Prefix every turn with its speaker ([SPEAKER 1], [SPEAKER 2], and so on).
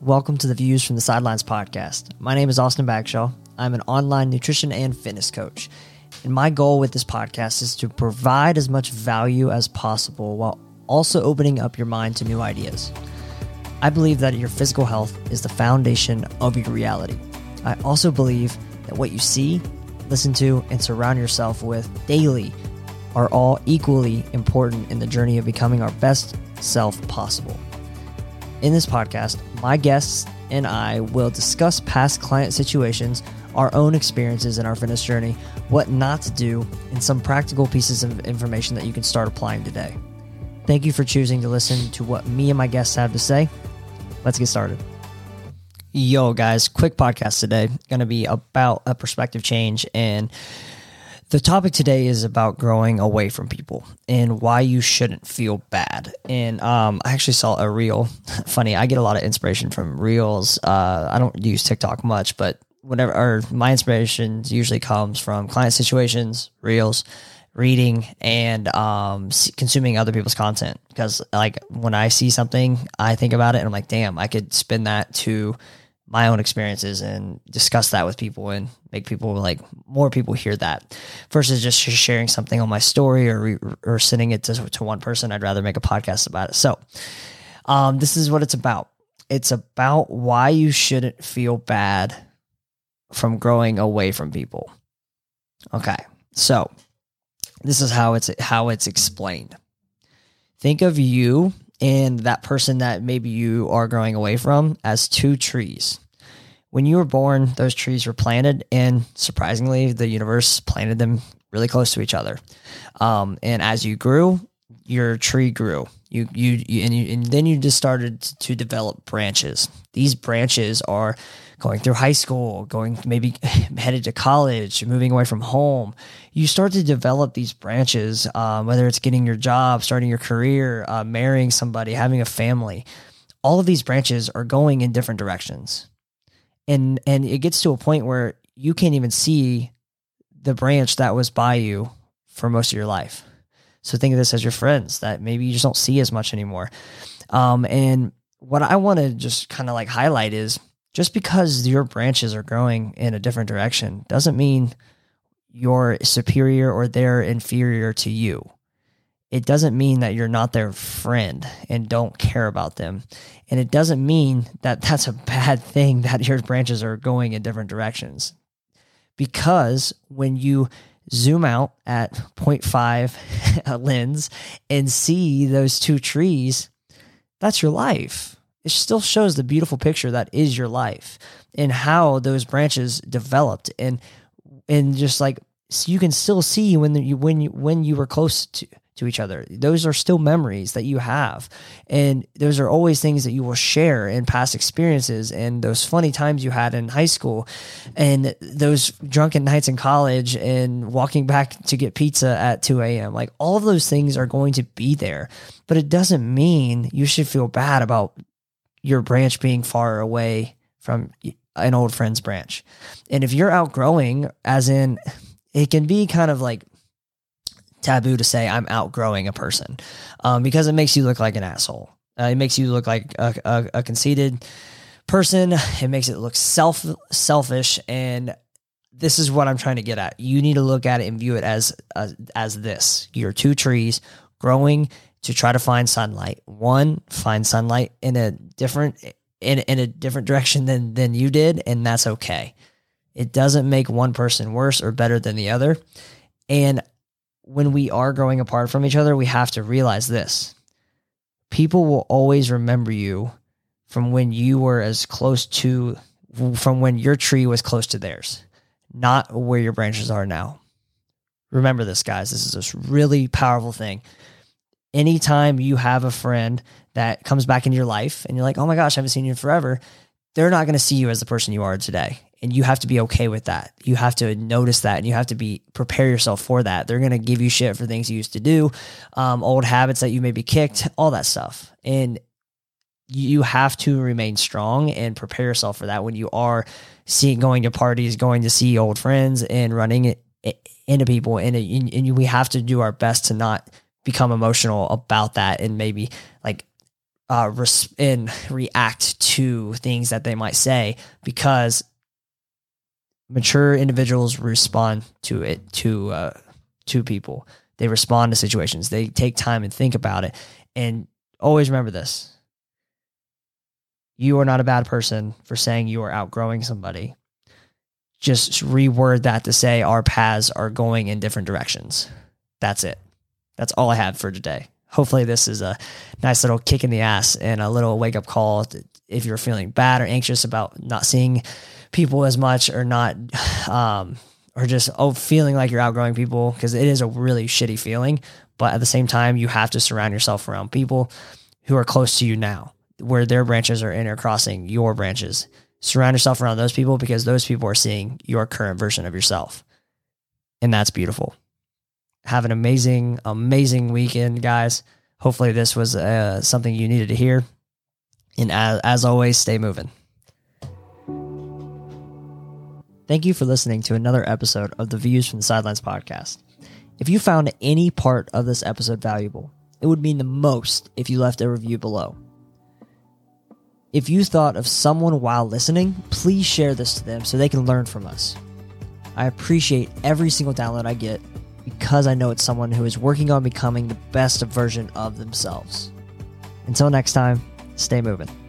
[SPEAKER 1] Welcome to the Views from the Sidelines podcast. My name is Austin Bagshaw. I'm an online nutrition and fitness coach. And my goal with this podcast is to provide as much value as possible while also opening up your mind to new ideas. I believe that your physical health is the foundation of your reality. I also believe that what you see, listen to, and surround yourself with daily are all equally important in the journey of becoming our best self possible. In this podcast, my guests and I will discuss past client situations, our own experiences in our fitness journey, what not to do, and some practical pieces of information that you can start applying today. Thank you for choosing to listen to what me and my guests have to say. Let's get started. Yo, guys, quick podcast today. Going to be about a perspective change and the topic today is about growing away from people and why you shouldn't feel bad. And um, I actually saw a reel. Funny, I get a lot of inspiration from reels. Uh, I don't use TikTok much, but whatever, or my inspiration usually comes from client situations, reels, reading, and um, consuming other people's content. Because like when I see something, I think about it and I'm like, damn, I could spin that to my own experiences and discuss that with people and make people like more people hear that versus just sharing something on my story or or sending it to, to one person. I'd rather make a podcast about it. So um, this is what it's about. It's about why you shouldn't feel bad from growing away from people. Okay. So this is how it's how it's explained. Think of you and that person that maybe you are growing away from as two trees when you were born, those trees were planted, and surprisingly, the universe planted them really close to each other. Um, and as you grew, your tree grew. You, you, you, and you, and then you just started to develop branches. These branches are going through high school, going maybe headed to college, moving away from home. You start to develop these branches, um, whether it's getting your job, starting your career, uh, marrying somebody, having a family. All of these branches are going in different directions and and it gets to a point where you can't even see the branch that was by you for most of your life. So think of this as your friends that maybe you just don't see as much anymore. Um, and what I want to just kind of like highlight is just because your branches are growing in a different direction doesn't mean you're superior or they're inferior to you it doesn't mean that you're not their friend and don't care about them. And it doesn't mean that that's a bad thing that your branches are going in different directions. Because when you zoom out at 0.5 lens and see those two trees, that's your life. It still shows the beautiful picture that is your life and how those branches developed and and just like so you can still see when you when you when you were close to to each other. Those are still memories that you have. And those are always things that you will share in past experiences and those funny times you had in high school and those drunken nights in college and walking back to get pizza at 2 a.m. Like all of those things are going to be there. But it doesn't mean you should feel bad about your branch being far away from an old friend's branch. And if you're outgrowing, as in, it can be kind of like taboo to say I'm outgrowing a person um, because it makes you look like an asshole. Uh, it makes you look like a, a, a, conceited person. It makes it look self selfish, and this is what I'm trying to get at. You need to look at it and view it as as, as this: you're two trees growing to try to find sunlight. One, find sunlight in a different in in a different direction than than you did, and that's okay. It doesn't make one person worse or better than the other. And when we are growing apart from each other, we have to realize this. People will always remember you from when you were as close to, from when your tree was close to theirs, not where your branches are now. Remember this, guys. This is a really powerful thing. Anytime you have a friend that comes back into your life and you're like, oh my gosh, I haven't seen you in forever, they're not going to see you as the person you are today and you have to be okay with that. You have to notice that, and you have to be prepare yourself for that. They're gonna give you shit for things you used to do, um, old habits that you maybe kicked, all that stuff, and you have to remain strong and prepare yourself for that when you are seeing going to parties, going to see old friends, and running into people, and, and we have to do our best to not become emotional about that and maybe like uh, res- and react to things that they might say because mature individuals respond to it to uh, to people. They respond to situations. They take time and think about it. And always remember this: you are not a bad person for saying you are outgrowing somebody. Just reword that to say our paths are going in different directions. That's it. That's all I have for today hopefully this is a nice little kick in the ass and a little wake up call if you're feeling bad or anxious about not seeing people as much or not um, or just oh feeling like you're outgrowing people because it is a really shitty feeling but at the same time you have to surround yourself around people who are close to you now where their branches are intercrossing your branches surround yourself around those people because those people are seeing your current version of yourself and that's beautiful have an amazing, amazing weekend, guys. Hopefully, this was uh, something you needed to hear. And as, as always, stay moving. Thank you for listening to another episode of the Views from the Sidelines podcast. If you found any part of this episode valuable, it would mean the most if you left a review below. If you thought of someone while listening, please share this to them so they can learn from us. I appreciate every single download I get because I know it's someone who is working on becoming the best version of themselves. Until next time, stay moving.